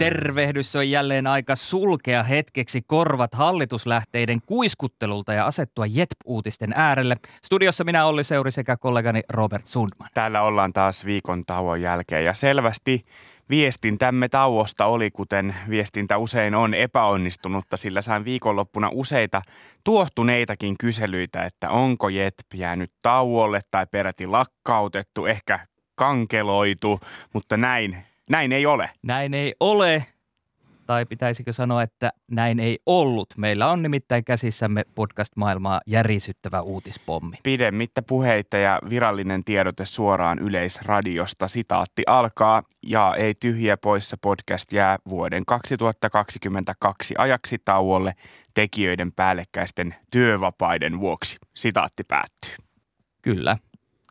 Tervehdys on jälleen aika sulkea hetkeksi korvat hallituslähteiden kuiskuttelulta ja asettua JETP-uutisten äärelle. Studiossa minä Olli Seuri sekä kollegani Robert Sundman. Täällä ollaan taas viikon tauon jälkeen ja selvästi viestintämme tauosta oli, kuten viestintä usein on epäonnistunutta, sillä sain viikonloppuna useita tuohtuneitakin kyselyitä, että onko JETP jäänyt tauolle tai peräti lakkautettu, ehkä kankeloitu, mutta näin, näin ei ole. Näin ei ole, tai pitäisikö sanoa, että näin ei ollut. Meillä on nimittäin käsissämme podcast-maailmaa järisyttävä uutispommi. Pidemmittä puheita ja virallinen tiedote suoraan yleisradiosta. Sitaatti alkaa ja ei tyhjiä poissa podcast jää vuoden 2022 ajaksi tauolle tekijöiden päällekkäisten työvapaiden vuoksi. Sitaatti päättyy. Kyllä.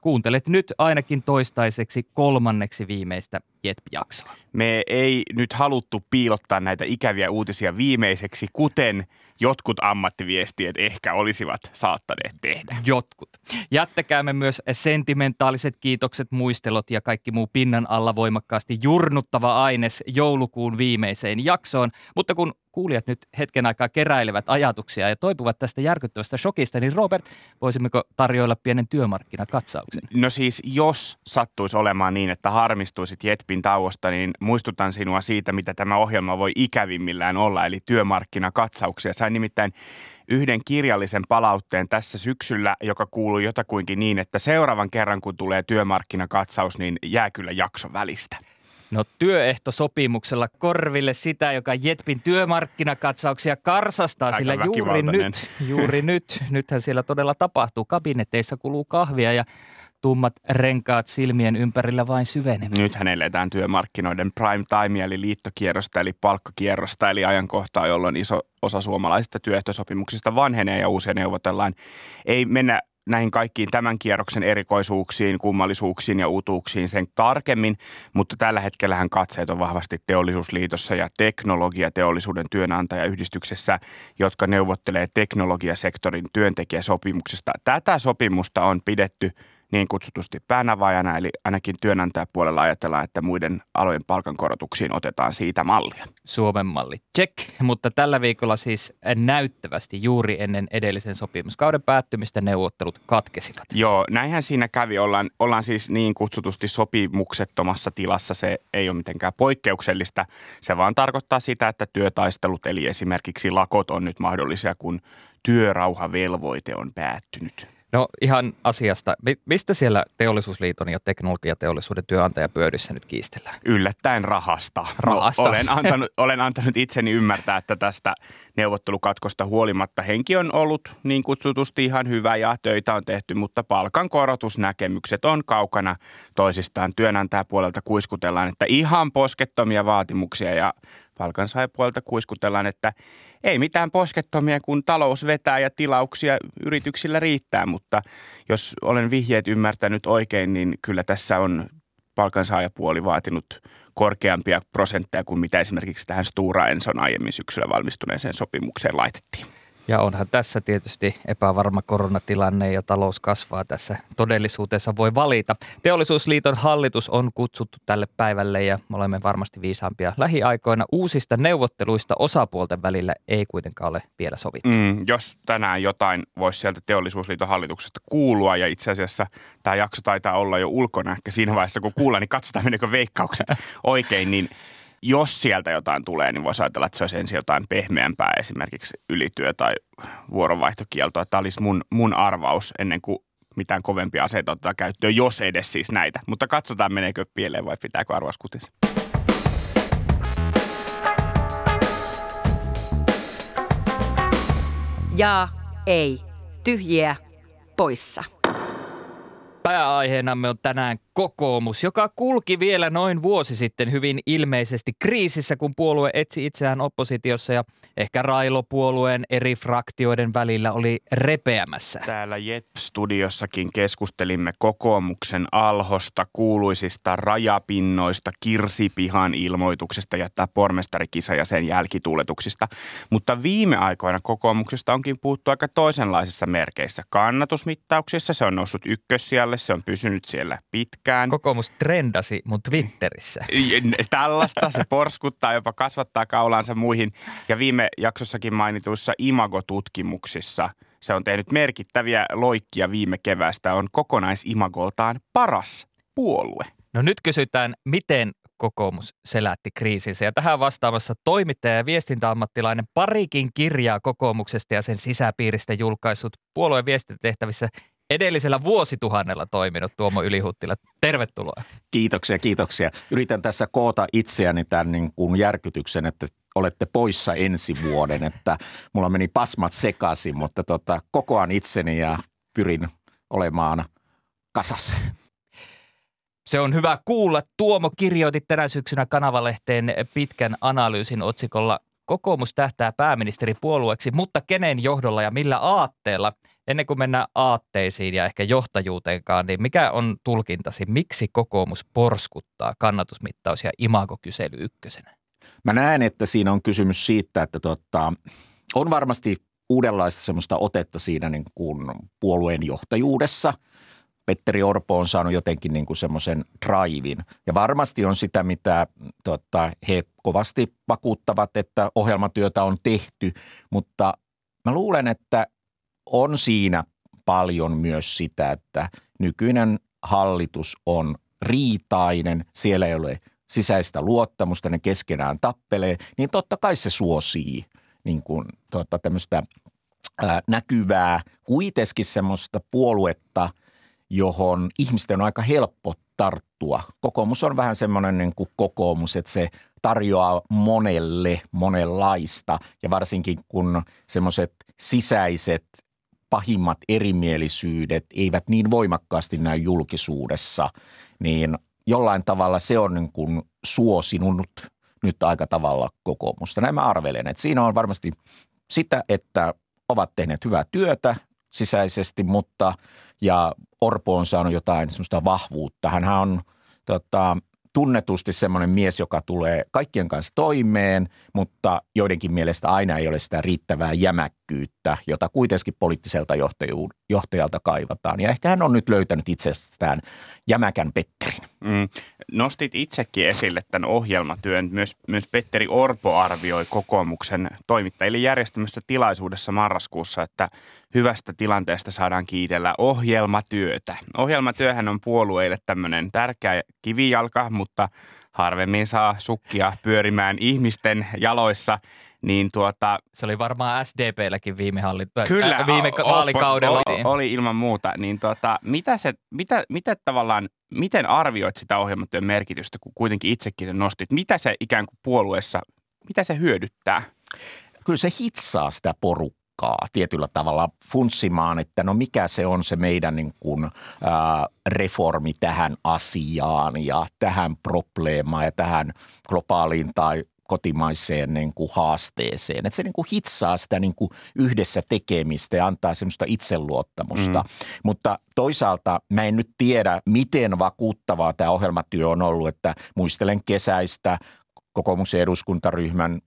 Kuuntelet nyt ainakin toistaiseksi kolmanneksi viimeistä JETP-jaksoa. Me ei nyt haluttu piilottaa näitä ikäviä uutisia viimeiseksi, kuten jotkut ammattiviestiet ehkä olisivat saattaneet tehdä. Jotkut. Jättäkäämme myös sentimentaaliset kiitokset, muistelot ja kaikki muu pinnan alla voimakkaasti jurnuttava aines joulukuun viimeiseen jaksoon. Mutta kun kuulijat nyt hetken aikaa keräilevät ajatuksia ja toipuvat tästä järkyttävästä shokista, niin Robert, voisimmeko tarjoilla pienen työmarkkinakatsauksen? No siis jos sattuisi olemaan niin, että harmistuisit Jetpin tauosta, niin muistutan sinua siitä, mitä tämä ohjelma voi ikävimmillään olla, eli työmarkkinakatsauksia. Sain nimittäin yhden kirjallisen palautteen tässä syksyllä, joka kuului jotakuinkin niin, että seuraavan kerran kun tulee työmarkkinakatsaus, niin jää kyllä jakso välistä. No työehtosopimuksella korville sitä, joka Jetpin työmarkkinakatsauksia karsastaa, Aika sillä juuri nyt, juuri nyt, nythän siellä todella tapahtuu. Kabineteissa kuluu kahvia ja tummat renkaat silmien ympärillä vain syvenevät. Nythän eletään työmarkkinoiden prime time, eli liittokierrosta, eli palkkakierrosta, eli ajankohtaa, jolloin iso osa suomalaisista työehtosopimuksista vanhenee ja uusia neuvotellaan. Ei mennä näihin kaikkiin tämän kierroksen erikoisuuksiin, kummallisuuksiin ja uutuuksiin sen tarkemmin, mutta tällä hetkellähän katseet on vahvasti teollisuusliitossa ja teknologiateollisuuden työnantajayhdistyksessä, jotka neuvottelee teknologiasektorin työntekijäsopimuksesta. Tätä sopimusta on pidetty niin kutsutusti päänavaajana, eli ainakin työnantajapuolella ajatellaan, että muiden alojen palkankorotuksiin otetaan siitä mallia. Suomen malli. Check. Mutta tällä viikolla siis näyttävästi juuri ennen edellisen sopimuskauden päättymistä neuvottelut katkesivat. Joo, näinhän siinä kävi. Ollaan, ollaan siis niin kutsutusti sopimuksettomassa tilassa. Se ei ole mitenkään poikkeuksellista. Se vaan tarkoittaa sitä, että työtaistelut, eli esimerkiksi lakot on nyt mahdollisia, kun työrauhavelvoite on päättynyt. No ihan asiasta. Mi- Mistä siellä Teollisuusliiton ja teknologiateollisuuden työnantajapöydissä nyt kiistellään? Yllättäen rahasta. Rahasta. Olen antanut, olen antanut itseni ymmärtää, että tästä neuvottelukatkosta huolimatta henki on ollut niin kutsutusti ihan hyvä ja töitä on tehty, mutta palkankorotusnäkemykset on kaukana toisistaan. Työnantajapuolelta kuiskutellaan, että ihan poskettomia vaatimuksia ja palkansaajapuolelta kuiskutellaan, että ei mitään poskettomia, kun talous vetää ja tilauksia yrityksillä riittää, mutta jos olen vihjeet ymmärtänyt oikein, niin kyllä tässä on palkansaajapuoli vaatinut korkeampia prosentteja kuin mitä esimerkiksi tähän Stura Enson aiemmin syksyllä valmistuneeseen sopimukseen laitettiin. Ja onhan tässä tietysti epävarma koronatilanne ja talous kasvaa tässä todellisuudessa voi valita. Teollisuusliiton hallitus on kutsuttu tälle päivälle ja me olemme varmasti viisaampia lähiaikoina. Uusista neuvotteluista osapuolten välillä ei kuitenkaan ole vielä sovittu. Mm, jos tänään jotain voisi sieltä Teollisuusliiton hallituksesta kuulua ja itse asiassa tämä jakso taitaa olla jo ulkona ehkä siinä vaiheessa kun kuullaan, niin katsotaan meneekö veikkaukset oikein, niin jos sieltä jotain tulee, niin voisi ajatella, että se olisi ensin jotain pehmeämpää, esimerkiksi ylityö- tai vuoronvaihtokieltoa. Tämä olisi mun, mun arvaus ennen kuin mitään kovempia aseita ottaa käyttöön, jos edes siis näitä. Mutta katsotaan, meneekö pieleen vai pitääkö arvaus kutissa. Ja ei. Tyhjiä poissa. Pääaiheenamme on tänään kokoomus, joka kulki vielä noin vuosi sitten hyvin ilmeisesti kriisissä, kun puolue etsi itseään oppositiossa ja ehkä railopuolueen eri fraktioiden välillä oli repeämässä. Täällä JET-studiossakin keskustelimme kokoomuksen alhosta, kuuluisista rajapinnoista, kirsipihan ilmoituksesta jättää pormestarikisa ja sen jälkituuletuksista. Mutta viime aikoina kokoomuksesta onkin puhuttu aika toisenlaisissa merkeissä. Kannatusmittauksissa se on noussut ykkössijalle, se on pysynyt siellä pitkään. Kokoomus trendasi mun Twitterissä. Tällaista se porskuttaa, jopa kasvattaa kaulaansa muihin. Ja viime jaksossakin mainituissa imagotutkimuksissa se on tehnyt merkittäviä loikkia viime keväästä. On kokonaisimagoltaan paras puolue. No nyt kysytään, miten kokoomus selätti kriisinsä. Ja tähän vastaamassa toimittaja ja viestintäammattilainen parikin kirjaa kokoomuksesta ja sen sisäpiiristä julkaissut puolueen viestintätehtävissä edellisellä vuosituhannella toiminut Tuomo Ylihuttila. Tervetuloa. Kiitoksia, kiitoksia. Yritän tässä koota itseäni tämän niin kuin järkytyksen, että olette poissa ensi vuoden, että mulla meni pasmat sekaisin, mutta tota, kokoan itseni ja pyrin olemaan kasassa. Se on hyvä kuulla. Tuomo kirjoitti tänä syksynä kanavalehteen pitkän analyysin otsikolla Kokoomus tähtää pääministeripuolueeksi, mutta kenen johdolla ja millä aatteella? Ennen kuin mennään aatteisiin ja ehkä johtajuuteenkaan, niin mikä on tulkintasi? Miksi kokoomus porskuttaa kannatusmittaus- ja imagokysely ykkösenä? Mä näen, että siinä on kysymys siitä, että tota, on varmasti uudenlaista semmoista otetta siinä niin kuin puolueen johtajuudessa – Petteri Orpo on saanut jotenkin niin kuin semmoisen drivin. Ja varmasti on sitä, mitä tota, he kovasti vakuuttavat, että ohjelmatyötä on tehty, mutta mä luulen, että on siinä paljon myös sitä, että nykyinen hallitus on riitainen, siellä ei ole sisäistä luottamusta, ne keskenään tappelee, niin totta kai se suosii niin kuin, tota, tämmöistä ää, näkyvää, kuitenkin semmoista puoluetta – johon ihmisten on aika helppo tarttua. Kokoomus on vähän semmoinen niin kuin kokoomus, että se tarjoaa monelle monenlaista ja varsinkin kun semmoiset sisäiset pahimmat erimielisyydet eivät niin voimakkaasti näy julkisuudessa, niin jollain tavalla se on niin kuin suosinut nyt aika tavalla kokoomusta. Näin mä arvelen, että siinä on varmasti sitä, että ovat tehneet hyvää työtä sisäisesti, mutta ja Orpo on saanut jotain semmoista vahvuutta. Hän on tota, tunnetusti semmoinen mies, joka tulee kaikkien kanssa toimeen, mutta joidenkin mielestä aina ei ole sitä riittävää jämäkkyyttä, jota kuitenkin poliittiselta johtajalta kaivataan. Ja ehkä hän on nyt löytänyt itsestään jämäkän Petterin. Mm. Nostit itsekin esille tämän ohjelmatyön. Myös, myös Petteri Orpo arvioi kokoomuksen toimittajille järjestämässä tilaisuudessa marraskuussa, että hyvästä tilanteesta saadaan kiitellä ohjelmatyötä. Ohjelmatyöhän on puolueille tämmöinen tärkeä kivijalka, mutta harvemmin saa sukkia pyörimään ihmisten jaloissa, niin tuota... Se oli varmaan SDPlläkin viime, hallit- Kyllä, äh, viime o, vaalikaudella. Oli, oli ilman muuta. Niin tuota, mitä se, mitä, mitä tavallaan, miten arvioit sitä ohjelmatyön merkitystä, kun kuitenkin itsekin nostit? Mitä se ikään kuin puolueessa, mitä se hyödyttää? Kyllä se hitsaa sitä porukkaa aikaa tietyllä tavalla funssimaan, että no mikä se on se meidän niin kuin, ää, reformi tähän asiaan ja tähän probleemaan ja tähän globaaliin tai kotimaiseen niin kuin haasteeseen. Että se niin kuin hitsaa sitä niin kuin yhdessä tekemistä ja antaa semmoista itseluottamusta. Mm. Mutta toisaalta mä en nyt tiedä, miten vakuuttavaa tämä ohjelmatyö on ollut, että muistelen kesäistä kokoomuksen eduskuntaryhmän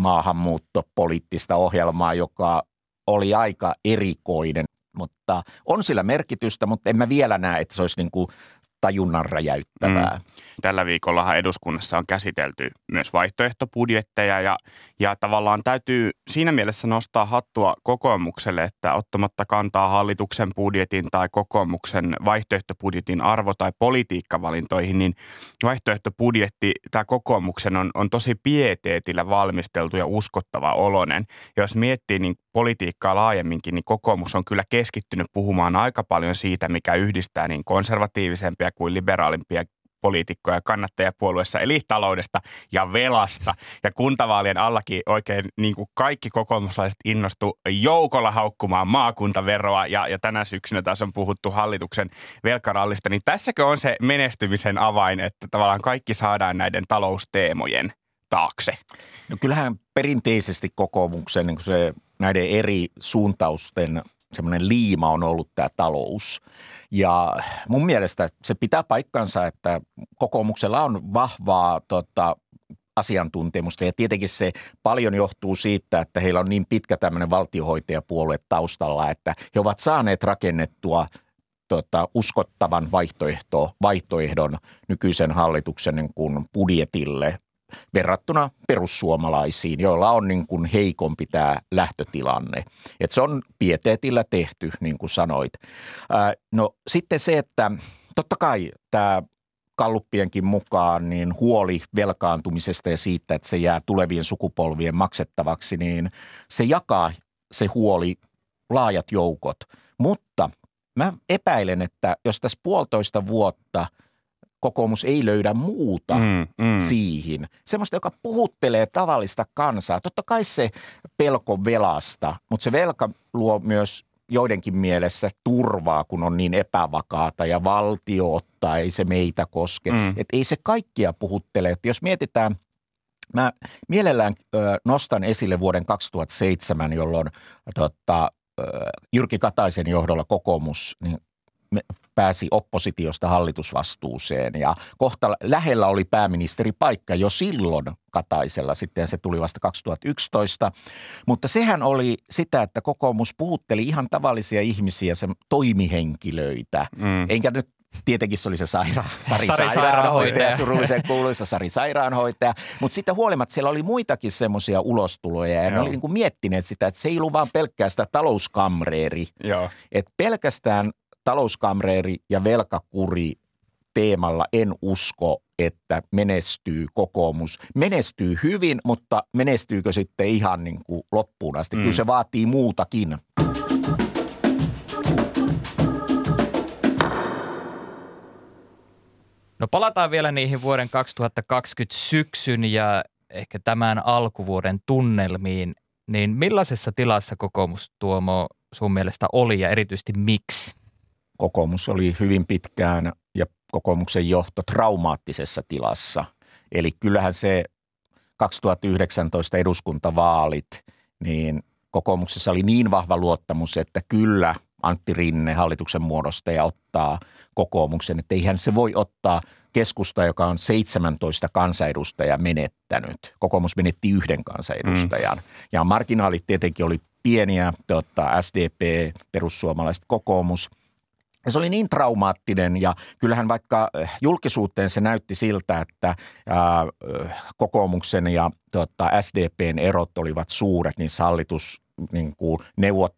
maahanmuuttopoliittista ohjelmaa, joka oli aika erikoinen, mutta on sillä merkitystä, mutta en mä vielä näe, että se olisi niin kuin tajunnan räjäyttävää. Mm. Tällä viikollahan eduskunnassa on käsitelty myös vaihtoehtobudjetteja ja, ja tavallaan täytyy siinä mielessä nostaa hattua kokoomukselle, että ottamatta kantaa hallituksen budjetin tai kokoomuksen vaihtoehtobudjetin arvo- tai politiikkavalintoihin, niin vaihtoehtobudjetti, tämä kokoomuksen on, on tosi pieteetillä valmisteltu ja uskottava olonen. Jos miettii niin politiikkaa laajemminkin, niin kokoomus on kyllä keskittynyt puhumaan aika paljon siitä, mikä yhdistää niin konservatiivisempia kuin liberaalimpia poliitikkoja kannattajapuolueessa, eli taloudesta ja velasta. Ja kuntavaalien allakin oikein niin kuin kaikki kokoomuslaiset innostu joukolla haukkumaan maakuntaveroa ja, ja tänä syksynä taas on puhuttu hallituksen velkarallista. Niin tässäkö on se menestymisen avain, että tavallaan kaikki saadaan näiden talousteemojen taakse? No kyllähän perinteisesti kokoomuksen niin se, näiden eri suuntausten semmoinen liima on ollut tämä talous. Ja mun mielestä se pitää paikkansa, että kokoomuksella on vahvaa tota, asiantuntemusta ja tietenkin se paljon johtuu siitä, että heillä on niin pitkä tämmöinen valtiohoitajapuolue taustalla, että he ovat saaneet rakennettua tota, uskottavan vaihtoehto, vaihtoehdon nykyisen hallituksen niin kuin budjetille verrattuna perussuomalaisiin, joilla on niin kuin heikompi tämä lähtötilanne. Et se on pieteetillä tehty, niin kuin sanoit. No sitten se, että totta kai tämä kalluppienkin mukaan niin huoli velkaantumisesta ja siitä, että se jää tulevien sukupolvien maksettavaksi, niin se jakaa se huoli laajat joukot. Mutta mä epäilen, että jos tässä puolitoista vuotta – kokoomus ei löydä muuta mm, mm. siihen. Semmoista, joka puhuttelee tavallista kansaa. Totta kai se pelko velasta, mutta se velka luo myös joidenkin mielessä turvaa, kun on niin epävakaata ja valtio ottaa, ei se meitä koske. Mm. Et ei se kaikkia puhuttele. Et jos mietitään – Mä mielellään ö, nostan esille vuoden 2007, jolloin tota, Jyrki Kataisen johdolla kokoomus niin pääsi oppositiosta hallitusvastuuseen ja kohta lähellä oli pääministeri paikka jo silloin Kataisella, sitten se tuli vasta 2011, mutta sehän oli sitä, että kokoomus puhutteli ihan tavallisia ihmisiä, se toimihenkilöitä, mm. enkä nyt Tietenkin se oli se saira- Sari, Sari sairaanhoitaja, surullisen kuuluisa Sari sairaanhoitaja. Mutta sitten huolimatta siellä oli muitakin semmoisia ulostuloja ja Joo. ne oli niin kuin miettineet sitä, että se ei ollut vaan pelkkää sitä talouskamreeri. Että pelkästään talouskamreeri ja velkakuri teemalla en usko, että menestyy kokoomus. Menestyy hyvin, mutta menestyykö sitten ihan niin kuin loppuun asti? Mm. Kyllä se vaatii muutakin. No palataan vielä niihin vuoden 2020 syksyn ja ehkä tämän alkuvuoden tunnelmiin. Niin millaisessa tilassa kokoomus Tuomo sun mielestä oli ja erityisesti miksi? Kokoomus oli hyvin pitkään ja kokoomuksen johto traumaattisessa tilassa. Eli kyllähän se 2019 eduskuntavaalit, niin kokoomuksessa oli niin vahva luottamus, että kyllä Antti Rinne, hallituksen muodostaja, ottaa kokoomuksen. Että eihän se voi ottaa keskusta, joka on 17 kansanedustajaa menettänyt. Kokoomus menetti yhden kansanedustajan. Mm. Ja marginaalit tietenkin oli pieniä, tota, SDP, perussuomalaiset, kokoomus – ja se oli niin traumaattinen ja kyllähän vaikka eh, julkisuuteen se näytti siltä, että ää, eh, kokoomuksen ja tota, SDPn erot olivat suuret niissä hallitus niin kuin neuvot,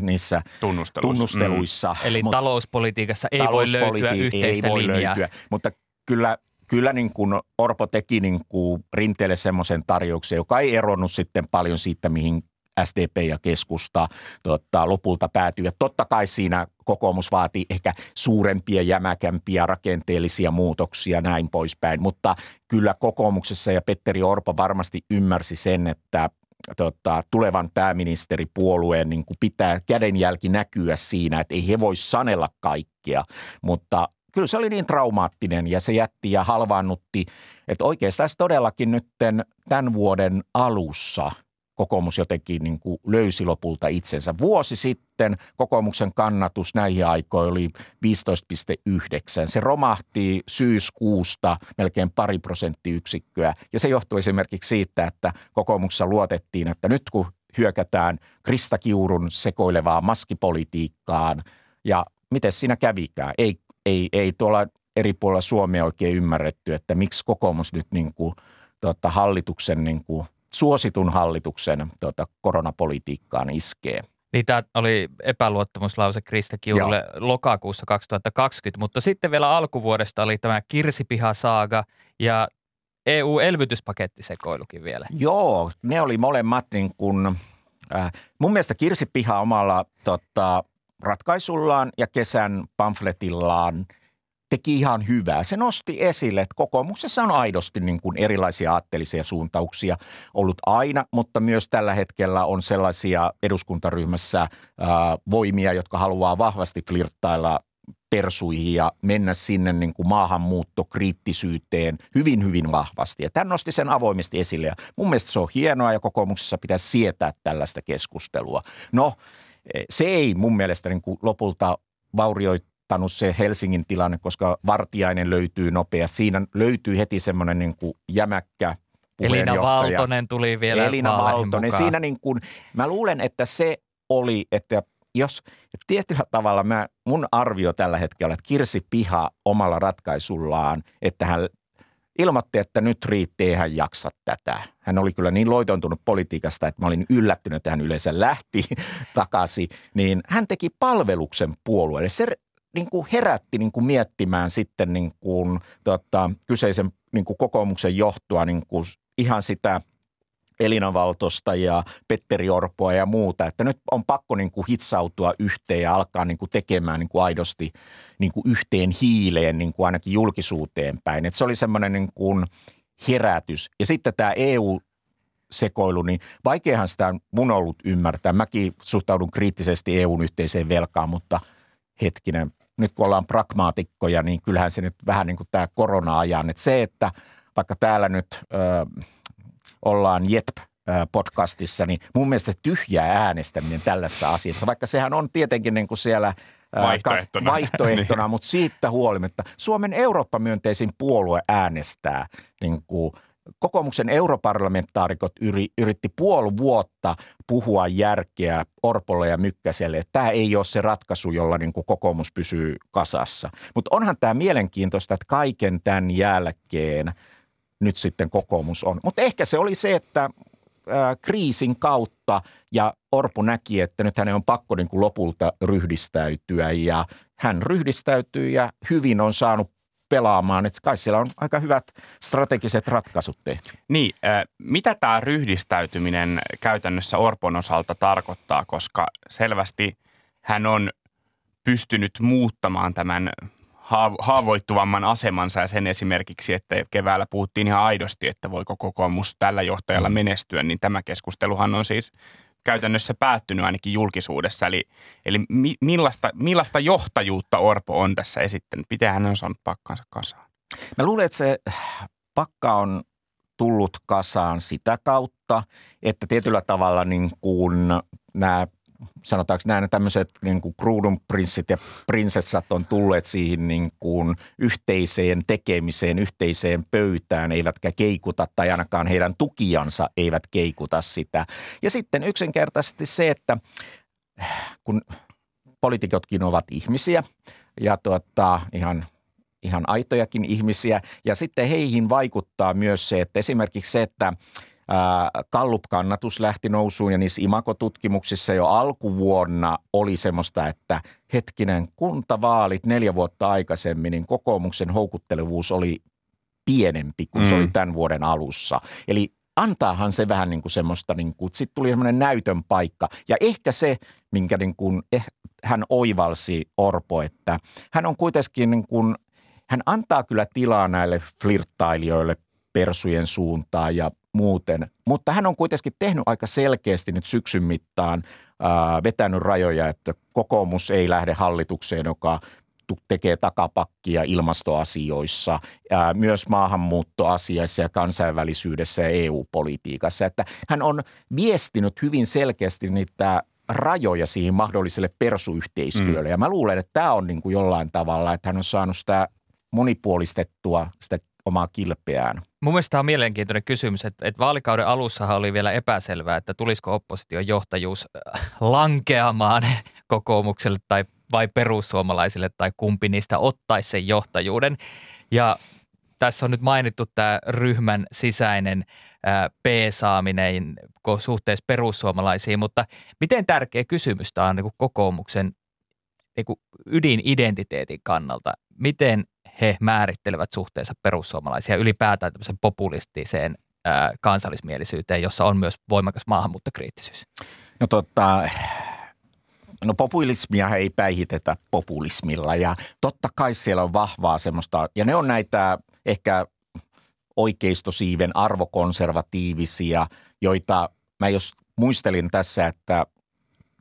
niissä Tunnustelus. tunnusteluissa. Mm. Eli Mut, talouspolitiikassa ei voi löytyä yhteistä ei voi linjaa. Löytyä, mutta kyllä kyllä niin kuin Orpo teki niin kuin rinteelle semmoisen tarjouksen, joka ei eronnut sitten paljon siitä, mihin SDP ja keskusta tota, lopulta päätyy. Ja totta kai siinä kokoomus vaatii ehkä suurempia, jämäkämpiä rakenteellisia muutoksia näin poispäin, mutta kyllä kokoomuksessa ja Petteri Orpo varmasti ymmärsi sen, että tota, tulevan pääministeripuolueen niin kuin pitää kädenjälki näkyä siinä, että ei he voi sanella kaikkea, mutta kyllä se oli niin traumaattinen ja se jätti ja halvaannutti, että oikeastaan todellakin nyt tämän vuoden alussa – kokoomus jotenkin niin kuin löysi lopulta itsensä. Vuosi sitten kokoomuksen kannatus näihin aikoihin oli 15,9. Se romahti syyskuusta melkein pari prosenttiyksikköä ja se johtui esimerkiksi siitä, että kokoomuksessa luotettiin, että nyt kun hyökätään Krista Kiurun sekoilevaan maskipolitiikkaan ja miten siinä kävikään. Ei, ei, ei tuolla eri puolilla Suomea oikein ymmärretty, että miksi kokoomus nyt niin kuin, tota, hallituksen niin kuin – suositun hallituksen tota, koronapolitiikkaan iskee. Niin tämä oli epäluottamuslause Krista Kiurulle Joo. lokakuussa 2020, mutta sitten vielä alkuvuodesta oli tämä Kirsipihasaaga ja EU-elvytyspakettisekoilukin vielä. Joo, ne oli molemmat niin kuin, äh, mun mielestä Kirsipiha omalla tota, ratkaisullaan ja kesän pamfletillaan teki ihan hyvää. Se nosti esille, että kokoomuksessa on aidosti niin kuin erilaisia aatteellisia suuntauksia ollut aina, mutta myös tällä hetkellä on sellaisia eduskuntaryhmässä ää, voimia, jotka haluaa vahvasti flirttailla persuihin ja mennä sinne niin kuin maahanmuuttokriittisyyteen hyvin, hyvin vahvasti. Ja tämän nosti sen avoimesti esille ja mun mielestä se on hienoa ja kokoomuksessa pitäisi sietää tällaista keskustelua. No, se ei mun mielestä niin kuin lopulta vaurioittanut se Helsingin tilanne, koska Vartiainen löytyy nopeasti. Siinä löytyy heti semmoinen niin kuin jämäkkä Elina Valtonen tuli vielä Elina Valtonen. Mukaan. Siinä niin kuin, mä luulen, että se oli, että jos että tietyllä tavalla mä, mun arvio tällä hetkellä, että Kirsi Piha omalla ratkaisullaan, että hän ilmoitti, että nyt riitti, ei hän jaksa tätä. Hän oli kyllä niin loitontunut politiikasta, että mä olin yllättynyt, että hän yleensä lähti takaisin. Niin hän teki palveluksen puolueelle. Se niin kuin herätti niin kuin miettimään sitten niin kuin, tota, kyseisen niin kuin kokoomuksen johtoa niin kuin ihan sitä Elina Valtosta ja Petteri Orpoa ja muuta, että nyt on pakko niin kuin hitsautua yhteen ja alkaa niin kuin tekemään niin kuin aidosti niin kuin yhteen hiileen niin kuin ainakin julkisuuteen päin. Että se oli semmoinen niin kuin herätys. Ja sitten tämä EU sekoilu, niin vaikeahan sitä mun ollut ymmärtää. Mäkin suhtaudun kriittisesti EUn yhteiseen velkaan, mutta hetkinen, nyt kun ollaan pragmaatikkoja, niin kyllähän se nyt vähän niin kuin tämä korona-ajan. Että se, että vaikka täällä nyt ö, ollaan JETP podcastissa, niin mun mielestä tyhjää äänestäminen tällaisessa asiassa, vaikka sehän on tietenkin niin kuin siellä vaihtoehtona, vaihtoehtona mutta siitä huolimatta Suomen Eurooppa-myönteisin puolue äänestää niin kuin kokoomuksen europarlamentaarikot yri, yritti puoli vuotta puhua järkeä Orpolle ja Mykkäselle, tämä ei ole se ratkaisu, jolla niin kuin kokoomus pysyy kasassa. Mutta onhan tämä mielenkiintoista, että kaiken tämän jälkeen – nyt sitten kokoomus on. Mutta ehkä se oli se, että kriisin kautta ja Orpo näki, että nyt hänen on pakko niin kuin lopulta ryhdistäytyä ja hän ryhdistäytyy ja hyvin on saanut pelaamaan. Että kai siellä on aika hyvät strategiset ratkaisut tehty. Niin, äh, mitä tämä ryhdistäytyminen käytännössä Orpon osalta tarkoittaa, koska selvästi hän on pystynyt muuttamaan tämän haavoittuvamman asemansa ja sen esimerkiksi, että keväällä puhuttiin ihan aidosti, että voiko kokoomus tällä johtajalla mm. menestyä, niin tämä keskusteluhan on siis käytännössä päättynyt ainakin julkisuudessa. Eli, eli mi, millaista, millaista johtajuutta Orpo on tässä esittänyt? Miten hän on saanut pakkaansa kasaan? Mä luulen, että se pakka on tullut kasaan sitä kautta, että tietyllä tavalla niin kuin nämä sanotaanko näin, tämmöiset niin kuin kruudun prinssit ja prinsessat on tulleet siihen niin kuin yhteiseen tekemiseen, yhteiseen pöytään, eivätkä keikuta tai ainakaan heidän tukijansa eivät keikuta sitä. Ja sitten yksinkertaisesti se, että kun poliitikotkin ovat ihmisiä ja tuota, ihan ihan aitojakin ihmisiä. Ja sitten heihin vaikuttaa myös se, että esimerkiksi se, että Kallup-kannatus lähti nousuun ja niissä imakotutkimuksissa jo alkuvuonna oli semmoista, että hetkinen kuntavaalit neljä vuotta aikaisemmin, niin kokoomuksen houkuttelevuus oli pienempi kuin mm. se oli mm. tämän vuoden alussa. Eli antaahan se vähän niin kuin semmoista, niin kuin, sitten tuli semmoinen näytön paikka. Ja ehkä se, minkä niin kuin, eh, hän oivalsi Orpo, että hän on kuitenkin niin kuin, hän antaa kyllä tilaa näille flirttailijoille persujen suuntaan ja muuten. Mutta hän on kuitenkin tehnyt aika selkeästi nyt syksyn mittaan ää, vetänyt rajoja, että kokoomus ei lähde hallitukseen, joka tekee takapakkia ilmastoasioissa, ää, myös maahanmuuttoasiassa ja kansainvälisyydessä ja EU-politiikassa. Että hän on viestinyt hyvin selkeästi niitä rajoja siihen mahdolliselle persuyhteistyölle. Mm. Ja mä luulen, että tämä on niin kuin jollain tavalla, että hän on saanut sitä monipuolistettua sitä omaa kilpeään. Mun mielestä tämä on mielenkiintoinen kysymys, että, että vaalikauden alussahan oli vielä epäselvää, että tulisiko opposition johtajuus äh, lankeamaan kokoomukselle tai vai perussuomalaisille tai kumpi niistä ottaisi sen johtajuuden. Ja tässä on nyt mainittu tämä ryhmän sisäinen ää, äh, peesaaminen suhteessa perussuomalaisiin, mutta miten tärkeä kysymys tämä on niin kokoomuksen niin ydinidentiteetin kannalta? Miten he määrittelevät suhteensa perussuomalaisia ylipäätään tämmöisen populistiseen ää, kansallismielisyyteen, jossa on myös voimakas maahanmuuttokriittisyys? No tota, No populismia ei päihitetä populismilla ja totta kai siellä on vahvaa semmoista, ja ne on näitä ehkä oikeistosiiven arvokonservatiivisia, joita mä jos muistelin tässä, että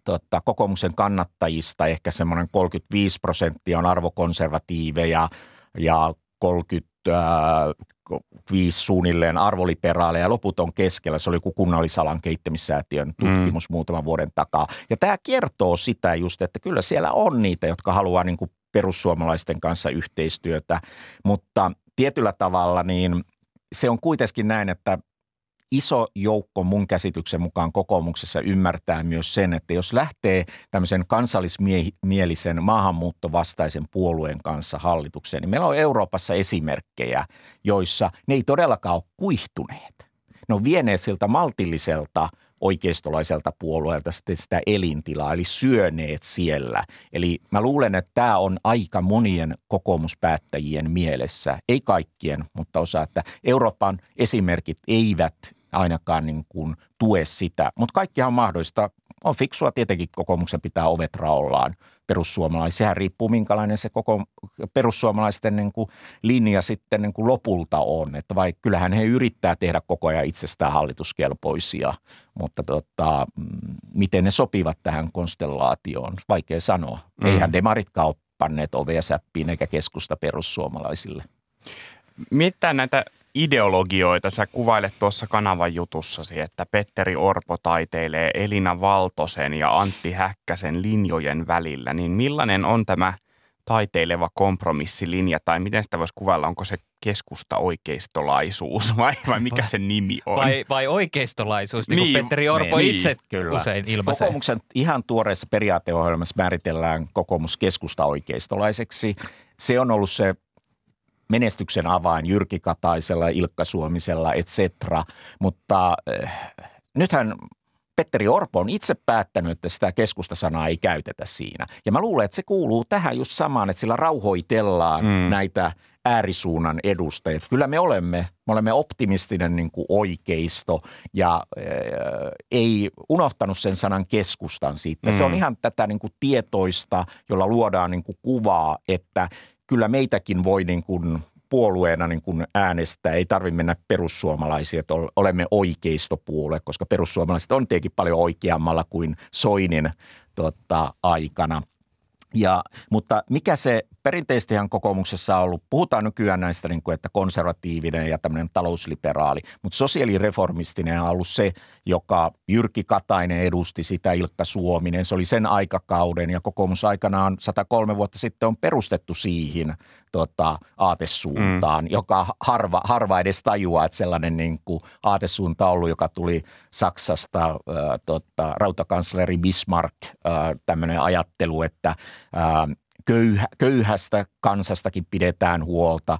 tota, kokoomuksen kannattajista ehkä semmoinen 35 prosenttia on arvokonservatiiveja ja 35 suunnilleen arvoliberaaleja ja loput on keskellä. Se oli joku kunnallisalan kehittämissäätiön tutkimus mm. muutaman vuoden takaa. Ja tämä kertoo sitä just, että kyllä siellä on niitä, jotka haluaa niin kuin perussuomalaisten kanssa yhteistyötä, mutta tietyllä tavalla niin se on kuitenkin näin, että iso joukko mun käsityksen mukaan kokoomuksessa ymmärtää myös sen, että jos lähtee tämmöisen kansallismielisen maahanmuuttovastaisen puolueen kanssa hallitukseen, niin meillä on Euroopassa esimerkkejä, joissa ne ei todellakaan ole kuihtuneet. Ne on vieneet siltä maltilliselta oikeistolaiselta puolueelta sitten sitä elintilaa, eli syöneet siellä. Eli mä luulen, että tämä on aika monien kokoomuspäättäjien mielessä, ei kaikkien, mutta osa, että Euroopan esimerkit eivät ainakaan niin kuin tue sitä. Mutta kaikkihan on mahdollista. On fiksua tietenkin kokoomuksen pitää ovet raollaan perussuomalaisia. Sehän riippuu minkälainen se koko perussuomalaisten niin kuin linja sitten niin kuin lopulta on. Että vai kyllähän he yrittää tehdä koko ajan itsestään hallituskelpoisia, mutta tota, mm, miten ne sopivat tähän konstellaatioon, vaikea sanoa. Mm. Eihän demaritkaan ole panneet ovea säppiin eikä keskusta perussuomalaisille. Mitä näitä ideologioita sä kuvailet tuossa kanavan jutussasi, että Petteri Orpo taiteilee Elina Valtosen ja Antti Häkkäsen linjojen välillä, niin millainen on tämä taiteileva kompromissilinja, tai miten sitä voisi kuvailla, onko se keskusta oikeistolaisuus vai, vai mikä se nimi on? Vai, vai oikeistolaisuus, niin, niin kuin Petteri Orpo niin, itse kyllä. usein ilmaisee. Kokoomuksen ihan tuoreessa periaateohjelmassa määritellään kokoomus keskusta oikeistolaiseksi. Se on ollut se menestyksen avain Jyrki Kataisella, Ilkka Suomisella, et cetera. Mutta äh, nythän Petteri Orpo on itse päättänyt, että sitä keskustasanaa ei käytetä siinä. Ja mä luulen, että se kuuluu tähän just samaan, että sillä rauhoitellaan mm. näitä äärisuunnan edustajia. Kyllä me olemme, me olemme optimistinen niin kuin oikeisto ja äh, ei unohtanut sen sanan keskustan siitä. Mm. Se on mm. ihan tätä niin kuin tietoista, jolla luodaan niin kuin kuvaa, että kyllä meitäkin voi niin kuin puolueena niin kuin äänestää. Ei tarvitse mennä perussuomalaisia, että olemme oikeistopuolue, koska perussuomalaiset on tietenkin paljon oikeammalla kuin Soinin tota, aikana. Ja, mutta mikä se perinteisesti ihan kokoomuksessa on ollut, puhutaan nykyään näistä, niin kuin, että konservatiivinen ja tämmöinen talousliberaali, mutta sosiaalireformistinen on ollut se, joka Jyrki Katainen edusti sitä, Ilkka Suominen, se oli sen aikakauden ja kokoomus aikanaan 103 vuotta sitten on perustettu siihen tota, aatesuuntaan, mm. joka harva, harva edes tajuaa, että sellainen niin kuin aatesuunta on ollut, joka tuli Saksasta, äh, tota, rautakansleri Bismarck, äh, tämmöinen ajattelu, että äh, köyhä, köyhästä kansastakin pidetään huolta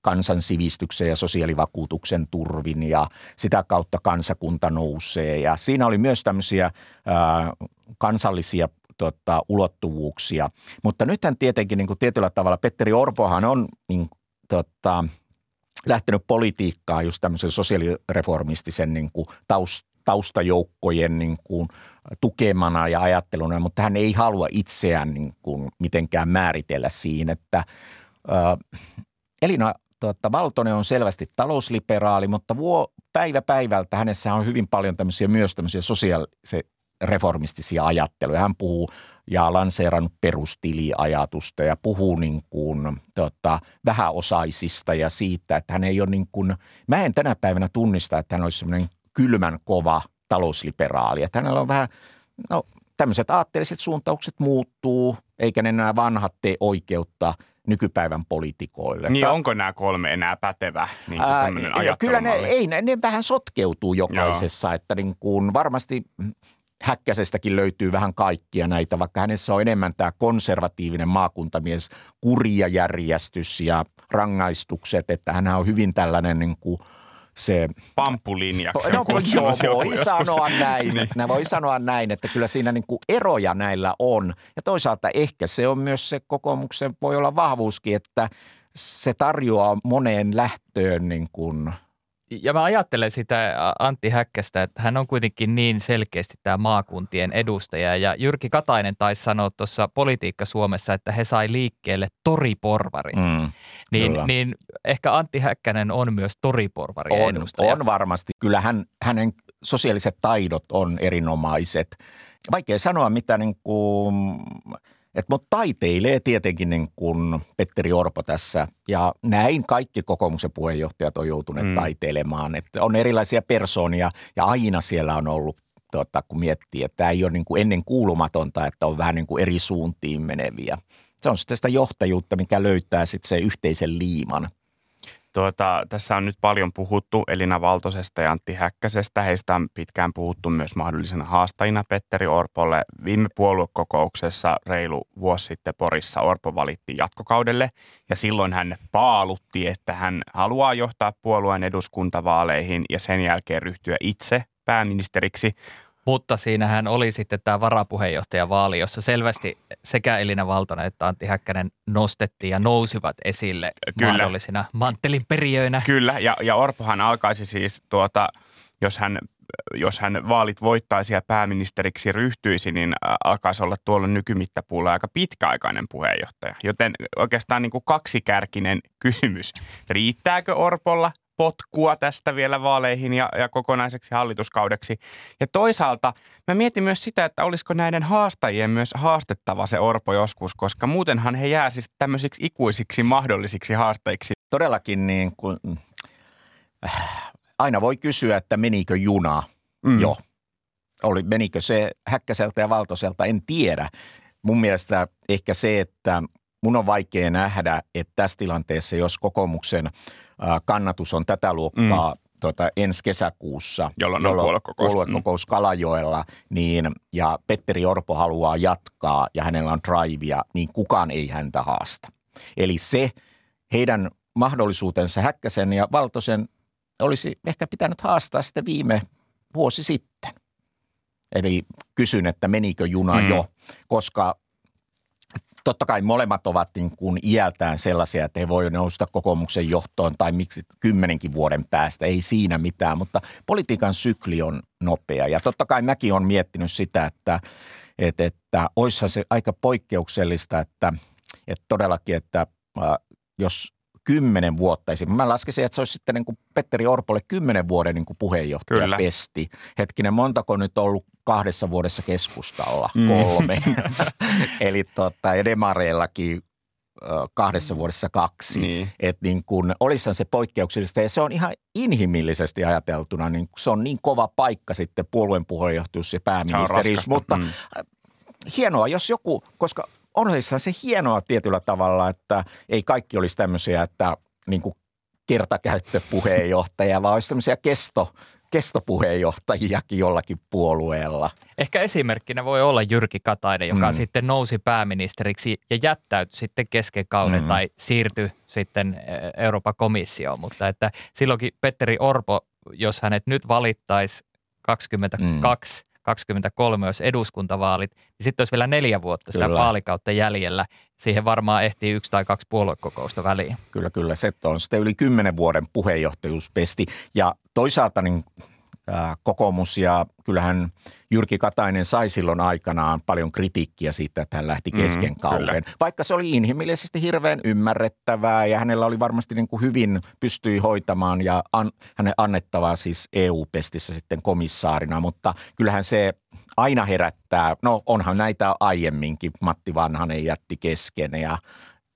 kansan sivistyksen ja sosiaalivakuutuksen turvin ja sitä kautta kansakunta nousee. Ja siinä oli myös tämmöisiä ää, kansallisia tota, ulottuvuuksia. Mutta nythän tietenkin niin kuin tietyllä tavalla Petteri Orpohan on niin, tota, lähtenyt politiikkaan just tämmöisen sosiaalireformistisen niin kuin taust, taustajoukkojen niin kuin tukemana ja ajatteluna, mutta hän ei halua itseään niin kuin mitenkään määritellä siinä, että Elina tuota, Valtonen on selvästi talousliberaali, mutta vuo, päivä päivältä hänessä on hyvin paljon tämmöisiä myös tämmöisiä sosiaalireformistisia ajatteluja. Hän puhuu ja lanseerannut perustiliajatusta ja puhuu niin kuin, tota, vähäosaisista ja siitä, että hän ei ole niin kuin, mä en tänä päivänä tunnista, että hän olisi semmoinen kylmän kova talousliberaali. Että hänellä on vähän, no tämmöiset aatteelliset suuntaukset muuttuu, eikä ne nämä vanhat tee oikeutta nykypäivän poliitikoille. Niin Ta- onko nämä kolme enää pätevä niin Ää, Kyllä ne, ei, ne, ne vähän sotkeutuu jokaisessa, Joo. että niin kuin varmasti Häkkäsestäkin löytyy vähän kaikkia näitä, vaikka hänessä on enemmän tämä konservatiivinen maakuntamies, kurjajärjestys ja rangaistukset, että hän on hyvin tällainen niin kuin – se... Pamppulinjaksi no, joo, voi sanoa näin. niin. Nämä voi sanoa näin, että kyllä siinä niin kuin eroja näillä on. Ja toisaalta ehkä se on myös se kokoomuksen, voi olla vahvuuskin, että se tarjoaa moneen lähtöön niin kuin ja mä ajattelen sitä Antti Häkkästä, että hän on kuitenkin niin selkeästi tämä maakuntien edustaja. Ja Jyrki Katainen taisi sanoa tuossa Politiikka Suomessa, että he sai liikkeelle toriporvarit. Mm, niin, niin ehkä Antti Häkkänen on myös toriporvari on, edustaja. On varmasti. Kyllä hän, hänen sosiaaliset taidot on erinomaiset. Vaikea sanoa, mitä niin kuin et mutta taiteilee tietenkin niin kuin Petteri Orpo tässä ja näin kaikki kokoomuksen puheenjohtajat on joutuneet mm. taiteilemaan. Että on erilaisia persoonia ja aina siellä on ollut, tuota, kun miettii, että tämä ei ole niin kuin ennen kuulumatonta, että on vähän niin kuin eri suuntiin meneviä. Se on sitten sitä johtajuutta, mikä löytää sitten se yhteisen liiman – Tuota, tässä on nyt paljon puhuttu Elina Valtosesta ja Antti Häkkäsestä. Heistä on pitkään puhuttu myös mahdollisena haastajina Petteri Orpolle. Viime puoluekokouksessa reilu vuosi sitten Porissa Orpo valitti jatkokaudelle ja silloin hän paalutti, että hän haluaa johtaa puolueen eduskuntavaaleihin ja sen jälkeen ryhtyä itse pääministeriksi. Mutta siinähän oli sitten tämä varapuheenjohtajavaali, jossa selvästi sekä Elina Valtonen että Antti Häkkänen nostettiin ja nousivat esille Kyllä. mahdollisina manttelin perijöinä. Kyllä, ja, ja Orpohan alkaisi siis tuota, jos hän jos hän vaalit voittaisi ja pääministeriksi ryhtyisi, niin alkaisi olla tuolla nykymittapuulla aika pitkäaikainen puheenjohtaja. Joten oikeastaan niin kuin kaksikärkinen kysymys. Riittääkö Orpolla potkua tästä vielä vaaleihin ja, ja kokonaiseksi hallituskaudeksi. Ja toisaalta mä mietin myös sitä, että olisiko näiden haastajien myös haastettava se Orpo joskus, koska muutenhan he jää siis tämmöisiksi ikuisiksi mahdollisiksi haastajiksi. Todellakin niin kuin, äh, aina voi kysyä, että menikö juna mm. jo. Oli, menikö se Häkkäseltä ja Valtoselta, en tiedä. Mun mielestä ehkä se, että mun on vaikea nähdä, että tässä tilanteessa, jos kokoomuksen kannatus on tätä luokkaa mm. tuota, ensi kesäkuussa, jolloin, jolloin on puoluekokous, puoluekokous mm. Kalajoella, niin, ja Petteri Orpo haluaa jatkaa ja hänellä on drivea, niin kukaan ei häntä haasta. Eli se heidän mahdollisuutensa Häkkäsen ja Valtosen olisi ehkä pitänyt haastaa sitten viime vuosi sitten. Eli kysyn, että menikö juna mm. jo, koska totta kai molemmat ovat niin kuin iältään sellaisia, että he voi nousta kokoomuksen johtoon tai miksi kymmenenkin vuoden päästä, ei siinä mitään, mutta politiikan sykli on nopea. Ja totta kai mäkin olen miettinyt sitä, että, että, että olisihan se aika poikkeuksellista, että, että todellakin, että jos kymmenen vuotta esimerkiksi. Mä laskisin, että se olisi sitten niin kuin Petteri Orpolle kymmenen vuoden niin kuin puheenjohtaja Kyllä. pesti. Hetkinen, montako nyt on ollut kahdessa vuodessa keskustalla? Mm. Kolme. Eli tota, ja demareillakin kahdessa vuodessa kaksi. Niin. Että niin kun, olisihan se poikkeuksellista ja se on ihan inhimillisesti ajateltuna, niin se on niin kova paikka sitten puolueen puheenjohtajuus ja pääministeriys. Mutta mm. hienoa, jos joku, koska onhan se hienoa tietyllä tavalla, että ei kaikki olisi tämmöisiä, että niin kuin kertakäyttöpuheenjohtaja, vaan olisi tämmöisiä kesto, kestopuheenjohtajiakin jollakin puolueella. Ehkä esimerkkinä voi olla Jyrki Katainen, joka mm. sitten nousi pääministeriksi ja jättäytyi sitten kesken kauden mm. tai siirtyi sitten e, Euroopan komissioon. Mutta että silloinkin Petteri Orpo, jos hänet nyt valittaisi 22, mm 23 olisi eduskuntavaalit, niin sitten olisi vielä neljä vuotta sitä kyllä. vaalikautta jäljellä. Siihen varmaan ehtii yksi tai kaksi puoluekokousta väliin. Kyllä, kyllä. Se on sitten yli kymmenen vuoden puheenjohtajuuspesti. Ja toisaalta niin kokoomus ja kyllähän Jyrki Katainen sai silloin aikanaan paljon kritiikkiä siitä, että hän lähti mm, kesken mm. Vaikka se oli inhimillisesti hirveän ymmärrettävää ja hänellä oli varmasti niin kuin hyvin pystyi hoitamaan ja an, hänen annettavaa siis EU-pestissä sitten komissaarina, mutta kyllähän se aina herättää, no onhan näitä aiemminkin, Matti Vanhanen jätti kesken ja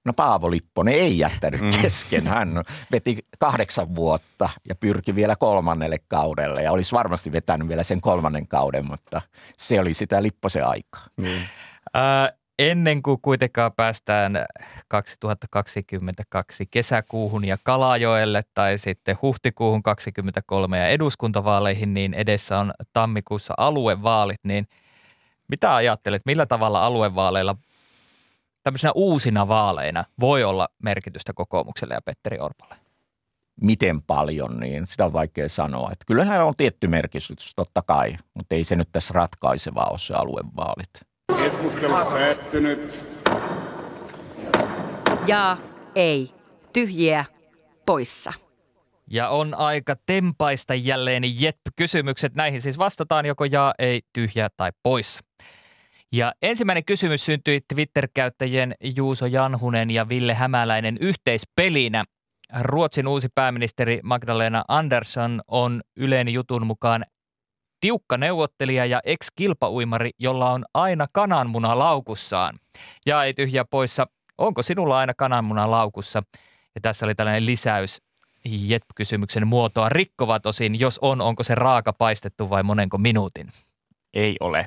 No Paavo Lipponen ei jättänyt mm. kesken. Hän veti kahdeksan vuotta ja pyrki vielä kolmannelle kaudelle ja olisi varmasti vetänyt vielä sen kolmannen kauden, mutta se oli sitä Lipposen aikaa. Mm. Äh, ennen kuin kuitenkaan päästään 2022 kesäkuuhun ja Kalajoelle tai sitten huhtikuuhun 2023 ja eduskuntavaaleihin, niin edessä on tammikuussa aluevaalit, niin mitä ajattelet, millä tavalla aluevaaleilla tämmöisenä uusina vaaleina voi olla merkitystä kokoomukselle ja Petteri Orpolle? Miten paljon, niin sitä on vaikea sanoa. Että kyllähän on tietty merkitys totta kai, mutta ei se nyt tässä ratkaisevaa ole se aluevaalit. Keskustelu päättynyt. Ja ei. Tyhjiä poissa. Ja on aika tempaista jälleen Jep-kysymykset. Näihin siis vastataan joko ja, ei, tyhjä tai poissa. Ja ensimmäinen kysymys syntyi Twitter-käyttäjien Juuso Janhunen ja Ville Hämäläinen yhteispelinä. Ruotsin uusi pääministeri Magdalena Andersson on Ylen jutun mukaan tiukka neuvottelija ja ex-kilpauimari, jolla on aina kananmuna laukussaan. Ja ei tyhjä poissa, onko sinulla aina kananmuna laukussa? Ja tässä oli tällainen lisäys Jep-kysymyksen muotoa rikkova tosin. Jos on, onko se raaka paistettu vai monenko minuutin? Ei ole.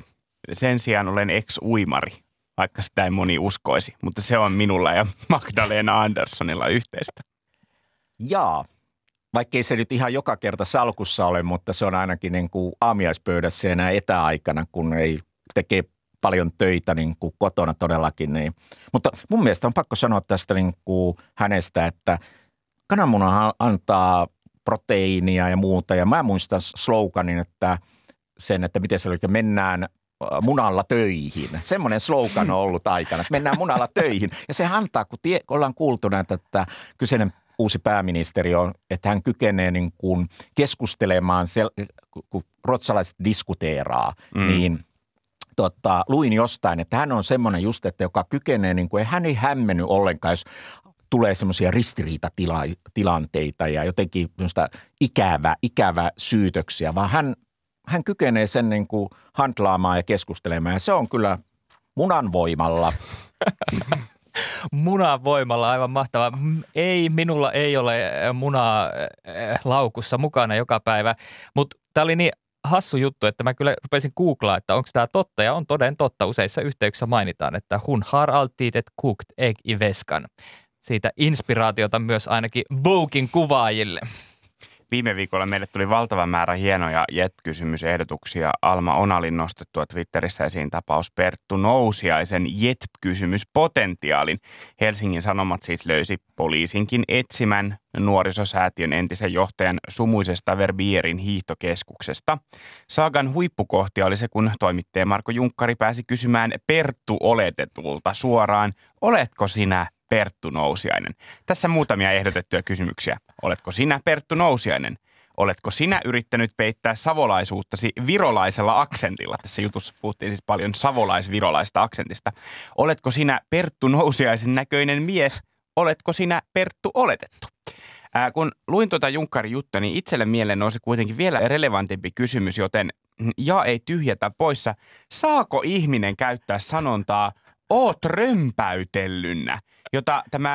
Sen sijaan olen ex-uimari, vaikka sitä ei moni uskoisi. Mutta se on minulla ja Magdalena Anderssonilla yhteistä. Jaa, vaikkei se nyt ihan joka kerta salkussa ole, mutta se on ainakin niin kuin aamiaispöydässä näin etäaikana, kun ei tekee paljon töitä niin kuin kotona todellakin. Niin. Mutta mun mielestä on pakko sanoa tästä niin kuin hänestä, että kananmuna antaa proteiinia ja muuta. Ja mä muistan sloganin, että sen, että miten se oli, että mennään munalla töihin. Semmoinen slogan on ollut aikana, että mennään munalla töihin. Ja se antaa, kun tie, ollaan kuultu näitä, että kyseinen uusi pääministeri on, että hän kykenee niin kuin keskustelemaan, sel- kun ruotsalaiset diskuteeraa, mm. niin tota, luin jostain, että hän on semmoinen just, että joka kykenee, niin kuin, hän ei hämmennyt ollenkaan, jos tulee semmoisia ristiriitatilanteita ja jotenkin ikävä, ikävä syytöksiä, vaan hän, hän kykenee sen niin kuin handlaamaan ja keskustelemaan ja se on kyllä munan voimalla munan voimalla aivan mahtavaa. Ei, minulla ei ole munaa laukussa mukana joka päivä, mutta tämä oli niin hassu juttu, että mä kyllä rupesin googlaa, että onko tämä totta ja on toden totta. Useissa yhteyksissä mainitaan, että hun har alltid ett kokt ägg i veskan. Siitä inspiraatiota myös ainakin Voguein kuvaajille. Viime viikolla meille tuli valtava määrä hienoja JET-kysymysehdotuksia. Alma Onalin nostettua Twitterissä esiin tapaus Perttu Nousiaisen JET-kysymyspotentiaalin. Helsingin Sanomat siis löysi poliisinkin etsimän nuorisosäätiön entisen johtajan sumuisesta Verbierin hiihtokeskuksesta. Saagan huippukohtia oli se, kun toimittaja Marko Junkkari pääsi kysymään Perttu oletetulta suoraan, oletko sinä Perttu Nousiainen? Tässä muutamia ehdotettuja kysymyksiä. Oletko sinä Perttu Nousiainen? Oletko sinä yrittänyt peittää savolaisuuttasi virolaisella aksentilla? Tässä jutussa puhuttiin siis paljon savolais-virolaista aksentista. Oletko sinä Perttu Nousiaisen näköinen mies? Oletko sinä Perttu oletettu? Ää, kun luin tuota Junkkari juttua, niin itselle mieleen nousi kuitenkin vielä relevantimpi kysymys, joten ja ei tyhjätä poissa. Saako ihminen käyttää sanontaa oot römpäytellynnä, jota tämä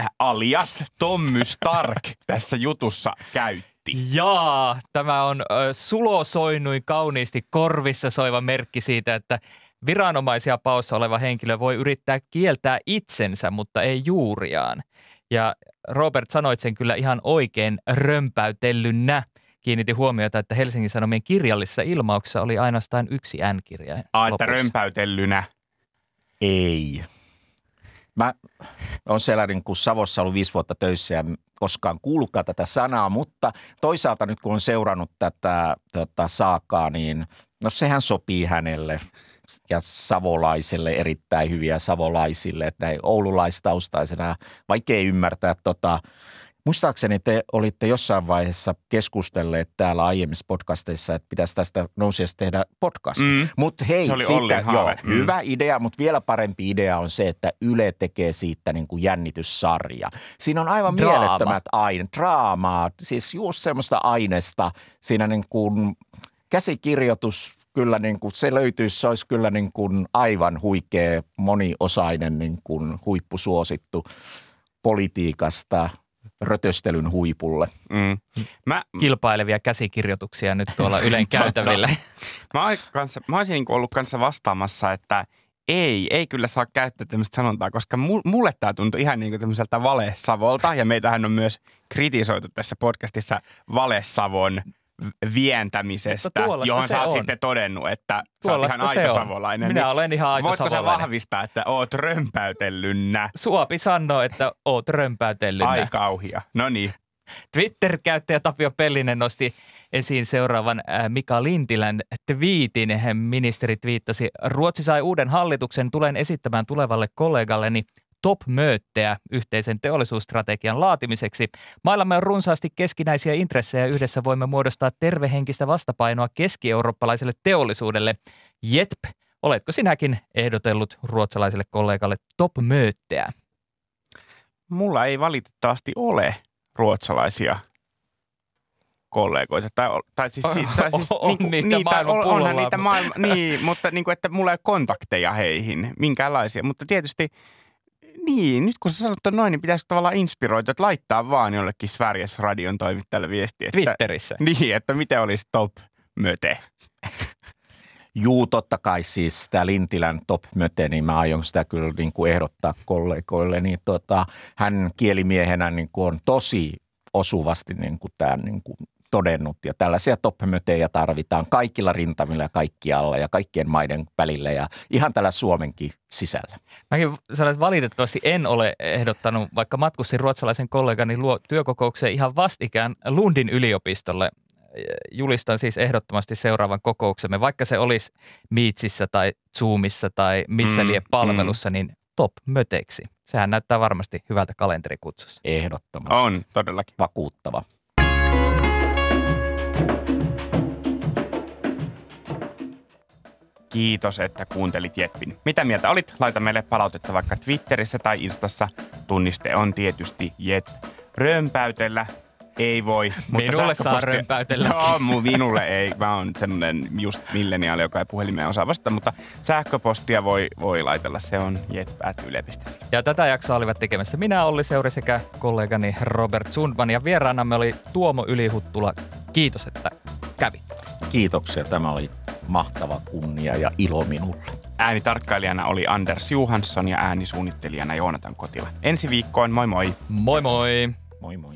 äh, alias Tommy Stark tässä jutussa käytti. Jaa, tämä on äh, sulosoinnuin kauniisti korvissa soiva merkki siitä, että viranomaisia paossa oleva henkilö voi yrittää kieltää itsensä, mutta ei juuriaan. Ja Robert sanoit sen kyllä ihan oikein römpäytellynnä. Kiinnitti huomiota, että Helsingin Sanomien kirjallisessa ilmauksessa oli ainoastaan yksi N-kirja. Ai, että römpäytellynä. Ei. Mä siellä niin kuin Savossa ollut viisi vuotta töissä ja koskaan kuullutkaan tätä sanaa, mutta toisaalta nyt kun on seurannut tätä tota, saakaa, niin no sehän sopii hänelle ja savolaiselle erittäin hyviä savolaisille, että näin oululaistaustaisena vaikea ymmärtää tota, Muistaakseni te olitte jossain vaiheessa keskustelleet täällä aiemmissa podcasteissa, että pitäisi tästä nousiasta tehdä podcast. Mm. Mutta hei, siitä, joo, mm. hyvä idea, mutta vielä parempi idea on se, että Yle tekee siitä niin kuin jännityssarja. Siinä on aivan Draama. mielettömät aine, draamaa, siis just semmoista aineesta. Siinä niin kuin käsikirjoitus kyllä niin kuin, se löytyisi, se olisi kyllä niin kuin aivan huikea, moniosainen niin kuin huippusuosittu politiikasta – rötöstelyn huipulle. Mm. Mä, Kilpailevia käsikirjoituksia nyt tuolla Ylen käytävillä. mä, kanssa, mä olisin niin ollut kanssa vastaamassa, että ei, ei kyllä saa käyttää tämmöistä sanontaa, koska mulle tämä tuntuu ihan niin kuin tämmöiseltä valesavolta. Ja meitähän on myös kritisoitu tässä podcastissa valesavon vientämisestä, johon sä oot on. sitten todennut, että tuollaista sä oot ihan aito savolainen. Minä niin olen ihan aito voitko savolainen. Voitko sä vahvistaa, että oot römpäytellynnä? Suopi sanoo, että oot römpäytellynnä. Ai kauhia. No niin. Twitter-käyttäjä Tapio Pellinen nosti esiin seuraavan äh, Mika Lintilän twiitin. Ministeri twiittasi, Ruotsi sai uuden hallituksen, tulen esittämään tulevalle kollegalleni top-möötteä yhteisen teollisuusstrategian laatimiseksi. Maillamme on runsaasti keskinäisiä intressejä yhdessä voimme muodostaa tervehenkistä vastapainoa keski-eurooppalaiselle teollisuudelle. Jetp, oletko sinäkin ehdotellut ruotsalaiselle kollegalle top-möötteä? Mulla ei valitettavasti ole ruotsalaisia kollegoita. Tai, tai siis, tai siis on niin, niitä niin, tai on, onhan niitä maailma, niin, mutta niin kuin, että mulla ei ole kontakteja heihin, minkäänlaisia. Mutta tietysti, niin, nyt kun sä sanot noin, niin pitäisikö tavallaan inspiroitua, että laittaa vaan jollekin Sveriges radion toimittajalle viesti, että, Twitterissä. niin, että miten olisi top möte. Juu, totta kai siis tämä Lintilän top möte, niin mä aion sitä kyllä niin kuin ehdottaa kollegoille. Niin tota, hän kielimiehenä niin kuin on tosi osuvasti niin kuin tämän niin kuin todennut. Ja tällaisia top tarvitaan kaikilla rintamilla ja kaikkialla ja kaikkien maiden välillä ja ihan tällä Suomenkin sisällä. Mäkin että valitettavasti en ole ehdottanut, vaikka matkustin ruotsalaisen kollegani luo työkokoukseen ihan vastikään Lundin yliopistolle. Julistan siis ehdottomasti seuraavan kokouksemme, vaikka se olisi Meetsissä tai Zoomissa tai missä Mm, lie palvelussa, niin top möteiksi. Sehän näyttää varmasti hyvältä kalenterikutsussa. Ehdottomasti. On, todellakin. Vakuuttava. Kiitos, että kuuntelit Jetpin. Mitä mieltä olit? Laita meille palautetta vaikka Twitterissä tai Instassa. Tunniste on tietysti Jet. Römpäytellä ei voi. Mutta Minulle saa römpäytellä. Joo, mun minulle ei. Mä oon semmonen just milleniaali, joka ei puhelimeen osaa vastata, mutta sähköpostia voi, voi laitella. Se on jet.yle.fi. Ja tätä jaksoa olivat tekemässä minä, Olli Seuri sekä kollegani Robert Sundman. Ja vieraanamme oli Tuomo Ylihuttula. Kiitos, että kävit. Kiitoksia. Tämä oli mahtava kunnia ja ilo minulle. Äänitarkkailijana oli Anders Johansson ja äänisuunnittelijana Joonatan Kotila. Ensi viikkoon, moi moi! Moi moi! Moi moi.